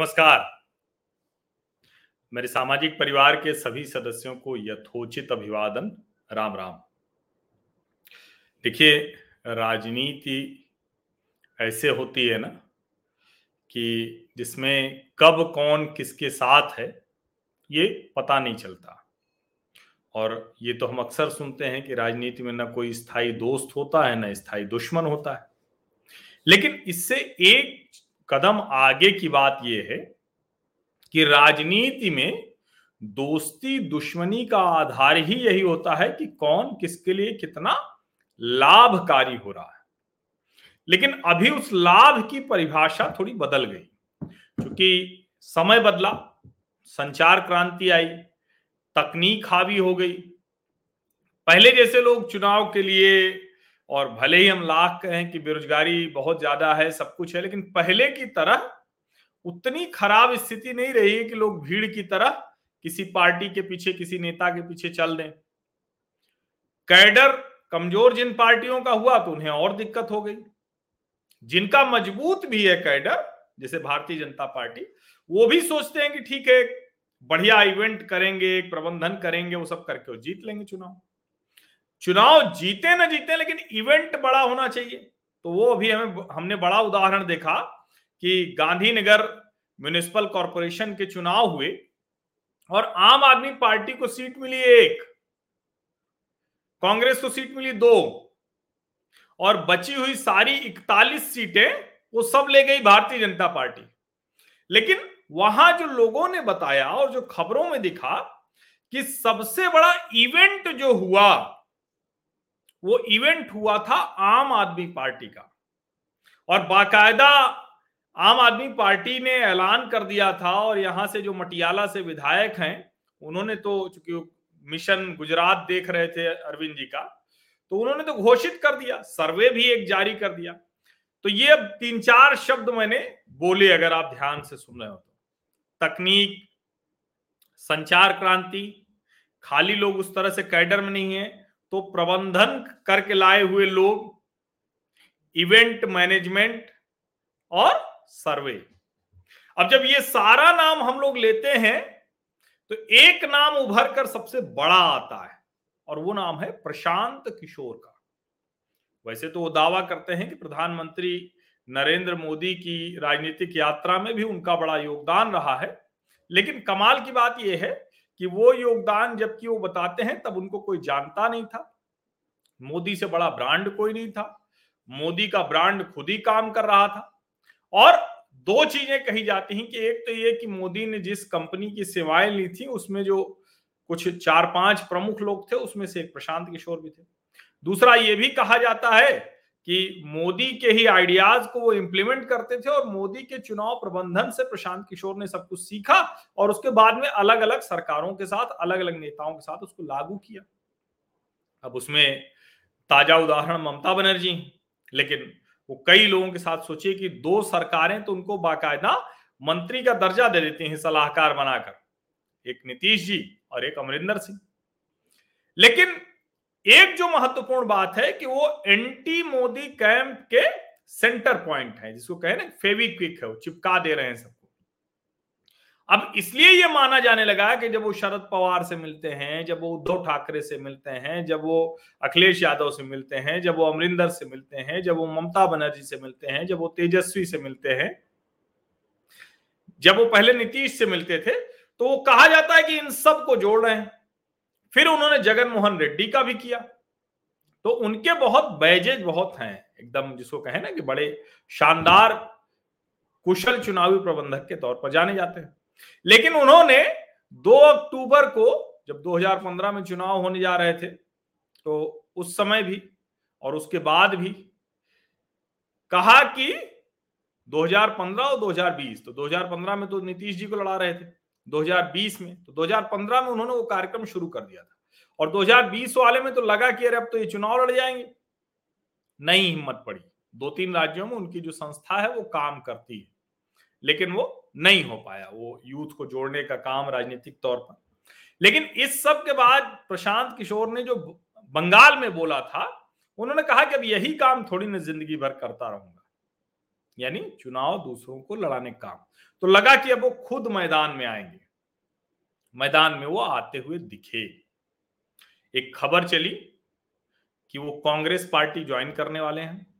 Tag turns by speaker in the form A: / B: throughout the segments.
A: नमस्कार। मेरे सामाजिक परिवार के सभी सदस्यों को यथोचित अभिवादन। राम राम। देखिए, राजनीति ऐसे होती है ना कि जिसमें कब कौन किसके साथ है, ये पता नहीं चलता। और ये तो हम अक्सर सुनते हैं कि राजनीति में ना कोई स्थायी दोस्त होता है, ना स्थायी दुश्मन होता है। लेकिन इससे एक कदम आगे की बात यह है कि राजनीति में दोस्ती दुश्मनी का आधार ही यही होता है कि कौन किसके लिए कितना लाभकारी हो रहा है। लेकिन अभी उस लाभ की परिभाषा थोड़ी बदल गई। क्योंकि समय बदला, संचार क्रांति आई, तकनीक हावी हो गई। पहले जैसे लोग चुनाव के लिए और भले ही हम लाख कहें कि बेरोजगारी बहुत ज़्यादा है, सब कुछ है, लेकिन पहले की तरह उतनी खराब स्थिति नहीं रही है कि लोग भीड़ की तरह किसी पार्टी के पीछे, किसी नेता के पीछे चल दें। कैडर कमज़ोर जिन पार्टियों का हुआ तो उन्हें और दिक्कत हो गई। जिनका मज़बूत भी है कैडर, जैसे भारतीय जनता पार्टी, वो भी सोचते हैं कि ठीक है, बढ़िया इवेंट करेंगे प्रबंधन करेंगे, वो सब करके वो जीत लेंगे चुनाव। चुनाव जीते ना जीते, लेकिन इवेंट बड़ा होना चाहिए। तो वो अभी हमें हमने बड़ा उदाहरण देखा कि गांधीनगर म्यूनिसिपल कॉरपोरेशन के चुनाव हुए और आम आदमी पार्टी को सीट मिली एक, कांग्रेस को सीट मिली दो, और बची हुई सारी इकतालीस सीटें वो सब ले गई भारतीय जनता पार्टी। लेकिन वहाँ जो लोगों ने बताया और जो खबरों में दिखा कि सबसे बड़ा इवेंट जो हुआ वो इवेंट हुआ था आम आदमी पार्टी का। और बाकायदा आम आदमी पार्टी ने ऐलान कर दिया था और यहाँ से जो मटियाला से विधायक हैं, उन्होंने तो चूँकि मिशन गुजरात देख रहे थे अरविंद जी का तो उन्होंने तो घोषित कर दिया, सर्वे भी एक जारी कर दिया। तो ये अब तीन चार शब्द मैंने बोले अगर आप ध्यान से सुन रहे हो तो। तकनीक, संचार क्रांति, खाली लोग उस तरह से कैडर में नहीं है तो प्रबंधन करके लाए हुए लोग, इवेंट मैनेजमेंट और सर्वे। अब जब ये सारा नाम हम लोग लेते हैं तो एक नाम उभर कर सबसे बड़ा आता है, और वो नाम है प्रशांत किशोर का। वैसे तो वो दावा करते हैं कि प्रधानमंत्री नरेंद्र मोदी की राजनीतिक यात्रा में भी उनका बड़ा योगदान रहा है, लेकिन कमाल की बात यह है कि वो योगदान जबकि वो बताते हैं, तब उनको कोई जानता नहीं था। मोदी से बड़ा ब्रांड कोई नहीं था। मोदी का ब्रांड खुद ही काम कर रहा था। और दो चीज़ें कही जाती हैं कि एक तो ये कि मोदी ने जिस कंपनी की सेवाएँ ली थी, उसमें जो कुछ चार पाँच प्रमुख लोग थे, उसमें से एक प्रशांत किशोर भी थे। दूसरा ये भी कहा जाता है कि मोदी के ही आइडियाज़ को वो इंप्लीमेंट करते थे और मोदी के चुनाव प्रबंधन से प्रशांत किशोर ने सब कुछ सीखा और उसके बाद में अलग अलग सरकारों के साथ अलग अलग नेताओं के साथ उसको लागू किया। अब उसमें ताज़ा उदाहरण ममता बनर्जी लेकिन वो कई लोगों के साथ सोचिए कि दो सरकारें तो उनको बाकायदा मंत्री का दर्जा दे देती हैं सलाहकार बनाकर, एक नीतीश जी और एक अमरिंदर सिंह। लेकिन एक जो महत्वपूर्ण बात है कि वो एंटी मोदी कैंप के सेंटर पॉइंट है, जिसको कहे ना, फेविक्विक है, वो चिपका दे रहे हैं सबको। अब इसलिए ये माना जाने लगा कि जब वो शरद पवार से मिलते हैं, जब वो उद्धव ठाकरे से मिलते हैं, जब वो अखिलेश यादव से मिलते हैं, जब वो अमरिंदर से मिलते हैं, जब वो ममता बनर्जी से मिलते हैं, जब वो तेजस्वी से मिलते हैं, जब वो पहले नीतीश से मिलते थे तो वो कहा जाता है कि इन सबको जोड़ रहे हैं। फिर उन्होंने जगन मोहन रेड्डी का भी किया। तो उनके बहुत बैजेज बहुत हैं, एकदम जिसको कहे ना कि बड़े शानदार, कुशल चुनावी प्रबंधक के तौर पर जाने जाते हैं। लेकिन उन्होंने 2 अक्टूबर को जब 2015 में चुनाव होने जा रहे थे तो उस समय भी और उसके बाद भी कहा कि 2015 और 2020 तो 2015 में तो नीतीश जी को लड़ा रहे थे। 2020 में तो 2015 में उन्होंने वो कार्यक्रम शुरू कर दिया था। और 2020 वाले में तो लगा कि अरे अब तो ये चुनाव लड़ जाएँगे। नहीं हिम्मत पड़ी। दो तीन राज्यों में उनकी जो संस्था है वो काम करती है, लेकिन वो नहीं हो पाया। वो यूथ को जोड़ने का काम राजनीतिक तौर पर। लेकिन इस सब के बाद प्रशांत किशोर ने जो बंगाल में बोला था, उन्होंने कहा कि अब यही काम थोड़ी ना ज़िंदगी भर करता रहूँगा। यानी चुनाव दूसरों को लड़ाने का काम। तो लगा कि अब वो खुद मैदान में आएँगे। मैदान में वो आते हुए दिखे। एक खबर चली कि वो कांग्रेस पार्टी ज्वाइन करने वाले हैं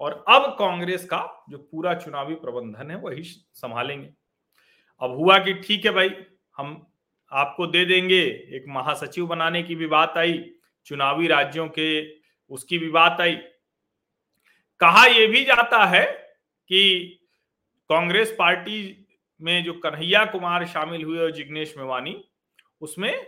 A: और अब कांग्रेस का जो पूरा चुनावी प्रबंधन है, वही संभालेंगे। अब हुआ कि ठीक है भाई, हम आपको दे देंगे। एक महासचिव बनाने की भी बात आई, चुनावी राज्यों के, उसकी भी बात आई। कहा यह भी जाता है कि कांग्रेस पार्टी में जो कन्हैया कुमार शामिल हुए और जिग्नेश मेवानी, उसमें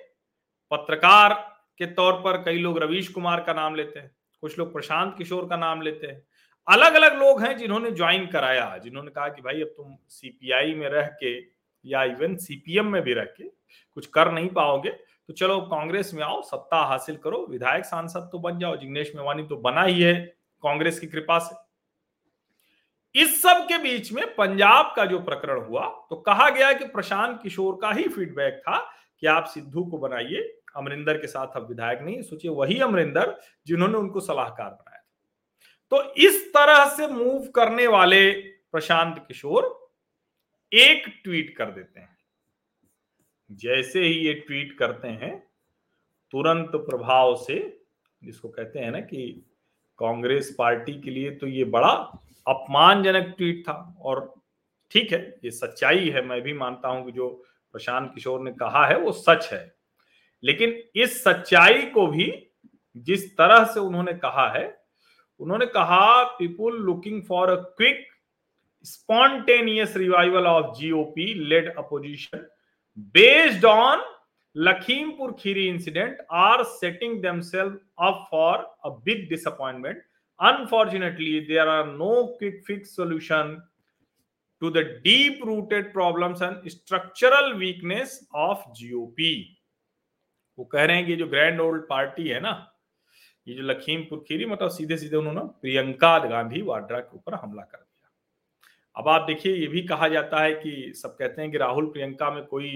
A: पत्रकार के तौर पर कई लोग रवीश कुमार का नाम लेते हैं, कुछ लोग प्रशांत किशोर का नाम लेते हैं। अलग अलग लोग हैं जिन्होंने ज्वाइन कराया, जिन्होंने कहा कि भाई अब तुम सीपीआई में रह के या इवन सीपीएम में भी रह के कुछ कर नहीं पाओगे तो चलो कांग्रेस में आओ, सत्ता हासिल करो, विधायक सांसद तो बन जाओ, जिग्नेश मेवानी तो बना ही है कांग्रेस की कृपा से। इस सब के बीच में पंजाब का जो प्रकरण हुआ तो कहा गया कि प्रशांत किशोर का ही फीडबैक था कि आप सिद्धू को बनाइए, अमरिंदर के साथ अब विधायक नहीं, सोचिए वही अमरिंदर जिन्होंने उनको सलाहकार बनाया तो इस तरह से मूव करने वाले प्रशांत किशोर एक ट्वीट कर देते हैं। जैसे ही ये ट्वीट करते हैं, तुरंत प्रभाव से, जिसको कहते हैं ना कि कांग्रेस पार्टी के लिए तो ये बड़ा अपमानजनक ट्वीट था और ठीक है, ये सच्चाई है। मैं भी मानता हूँ कि जो प्रशांत किशोर ने कहा है, वो सच है। लेकिन इस सच्चाई को भी जिस तरह से उन्होंने कहा है, उन्होंने कहा people looking for a quick spontaneous revival of GOP led opposition based on Lakhimpur Kheri incident are setting up for a big disappointment Unfortunately, there are no quick fix solution to the deep rooted problems and structural weakness of GOP. वो कह रहे हैं कि जो grand old party है ना ये जो लखीमपुर खीरी मतलब सीधे सीधे उन्होंने प्रियंका गांधी वाड्रा के ऊपर हमला कर दिया अब आप देखिए ये भी कहा जाता है कि सब कहते हैं कि राहुल प्रियंका में कोई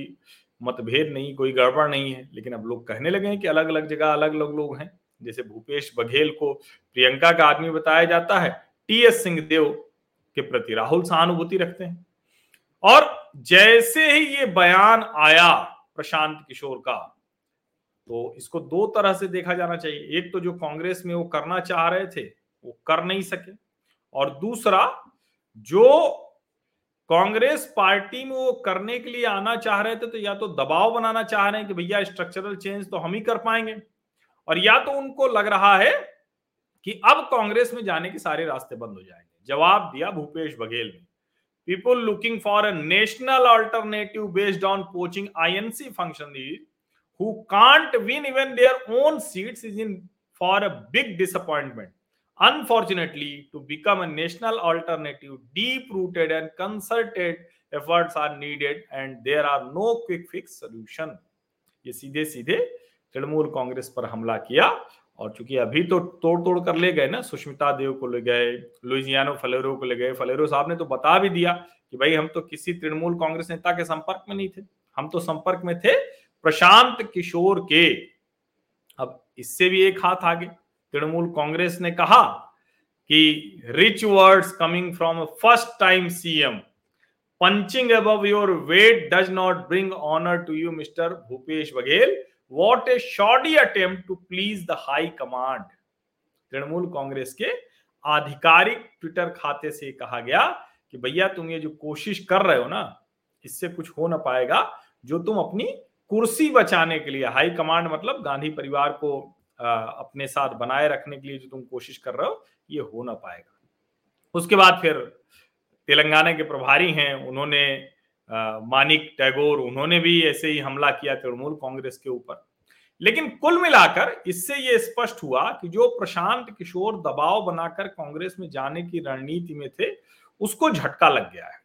A: मतभेद नहीं कोई गड़बड़ नहीं है लेकिन अब लोग कहने लगे हैं कि अलग अलग जगह अलग अलग लोग हैं जैसे भूपेश बघेल को प्रियंका का आदमी बताया जाता है, टी एस सिंहदेव के प्रति राहुल सहानुभूति रखते हैं। और जैसे ही ये बयान आया प्रशांत किशोर का तो इसको दो तरह से देखा जाना चाहिए। एक तो जो कांग्रेस में वो करना चाह रहे थे, वो कर नहीं सके। और दूसरा, जो कांग्रेस पार्टी में वो करने के लिए आना चाह रहे थे तो या तो दबाव बनाना चाह रहे हैं कि भैया स्ट्रक्चरल चेंज तो हम ही कर पाएँगे। और या तो उनको लग रहा है कि अब कांग्रेस में जाने के सारे रास्ते बंद हो जाएँगे। जवाब दिया भूपेश बघेल ने। People looking for a national alternative based on poaching INC function who can't win even their own seats is in for a big disappointment Unfortunately, to become a national alternative, deep rooted and concerted efforts are needed and there are no quick fix solution. ये सीधे सीधे तृणमूल कांग्रेस पर हमला किया और चूँकि अभी तो तोड़ तोड़ कर ले गए ना, सुष्मिता देव को ले गए, लुइजियानो फलेरो को ले गए। फलेरो साहब ने तो बता भी दिया कि भाई हम तो किसी तृणमूल कांग्रेस नेता के संपर्क में नहीं थे। हम तो संपर्क में थे प्रशांत किशोर के। अब इससे भी एक हाथ आगे। तृणमूल कांग्रेस ने कहा कि rich words coming from first time CM punching above your weight does not bring honour to you mister Bhupesh Baghel what a shoddy attempt to please the high command Trinamool Congress के आधिकारिक Twitter खाते से कहा गया कि भैया तुम ये जो कोशिश कर रहे हो ना इससे कुछ हो ना पाएगा। जो तुम अपनी कुर्सी बचाने के लिए हाई कमांड मतलब गांधी परिवार को आ, अपने साथ बनाए रखने के लिए जो तुम कोशिश कर रहे हो ये हो ना पाएगा। उसके बाद फिर तेलंगाना के प्रभारी हैं उन्होंने मानिक टैगोर, उन्होंने भी ऐसे ही हमला किया तृणमूल कांग्रेस के ऊपर। लेकिन कुल मिलाकर इससे ये स्पष्ट हुआ कि जो प्रशांत किशोर दबाव बनाकर कांग्रेस में जाने की रणनीति में थे, उसको झटका लग गया है।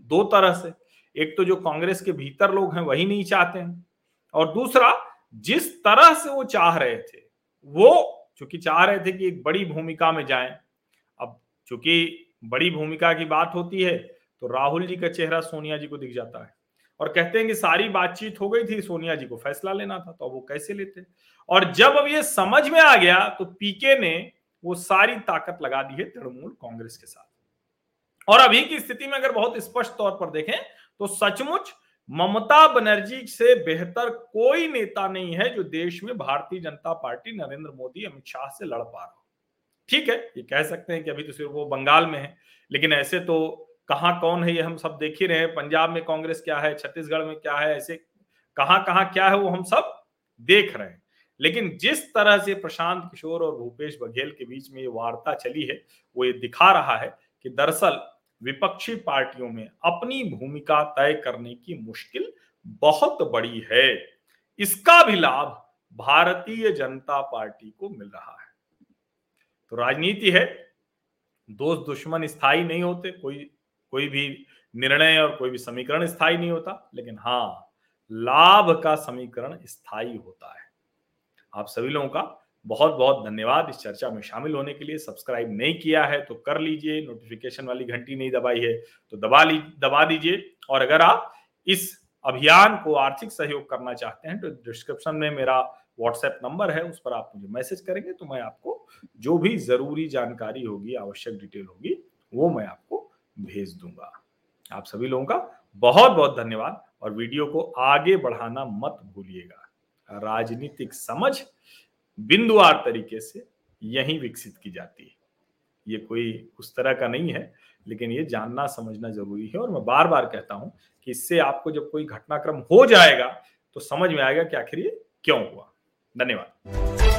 A: दो तरह से। एक तो जो कांग्रेस के भीतर लोग हैं, वही नहीं चाहते हैं। और दूसरा, जिस तरह से वो चाह रहे थे, वो चूँकि चाह रहे थे कि एक बड़ी भूमिका में जाएँ। अब चूँकि बड़ी भूमिका की बात होती है तो राहुल जी का चेहरा सोनिया जी को दिख जाता है। और कहते हैं कि सारी बातचीत हो गई थी सोनिया जी को फैसला लेना था तो अब वो कैसे लेते? और जब अब ये समझ में आ गया तो पीके ने वो सारी ताकत लगा दी है तृणमूल कांग्रेस के साथ। और अभी की स्थिति में अगर बहुत स्पष्ट तौर पर देखें तो सचमुच ममता बनर्जी से बेहतर कोई नेता नहीं है जो देश में भारतीय जनता पार्टी नरेंद्र मोदी, अमित शाह से लड़ पा रहा ठीक है, ये कह सकते हैं कि अभी तो सिर्फ़ वो बंगाल में है, लेकिन ऐसे तो कहाँ कौन है ये हम सब देख ही रहे हैं। पंजाब में कांग्रेस क्या है? छत्तीसगढ़ में क्या है? ऐसे कहाँ कहाँ क्या है वो हम सब देख रहे हैं। लेकिन जिस तरह से प्रशांत किशोर और भूपेश बघेल के बीच में ये वार्ता चली है, वो ये दिखा रहा है कि दरअसल विपक्षी पार्टियों में अपनी भूमिका तय करने की मुश्किल बहुत बड़ी है। इसका भी लाभ भारतीय जनता पार्टी को मिल रहा है। तो राजनीति है, दोस्त दुश्मन स्थायी नहीं होते, कोई कोई भी निर्णय और कोई भी समीकरण स्थायी नहीं होता, लेकिन हाँ लाभ का समीकरण स्थायी होता है। आप सभी लोगों का बहुत बहुत धन्यवाद। इस चर्चा में शामिल होने के लिए सब्सक्राइब नहीं किया है तो कर लीजिए, नोटिफिकेशन वाली घंटी नहीं दबाई है तो दबा ली, दबा दीजिए और अगर आप इस अभियान को आर्थिक सहयोग करना चाहते हैं तो डिस्क्रिप्शन में मेरा व्हाट्सएप नंबर है, उस पर आप मुझे मैसेज करेंगे तो मैं आपको जो भी ज़रूरी जानकारी होगी, आवश्यक डिटेल होगी, वो मैं आपको भेज दूँगा। आप सभी लोगों का बहुत बहुत धन्यवाद और वीडियो को आगे बढ़ाना मत भूलिएगा। राजनीतिक समझ बिंदुवार तरीके से यही विकसित की जाती है। ये कोई उस तरह का नहीं है, लेकिन ये जानना समझना ज़रूरी है और मैं बार बार कहता हूँ कि इससे आपको जब कोई घटनाक्रम हो जाएगा तो समझ में आएगा कि आखिर ये क्यों हुआ। धन्यवाद।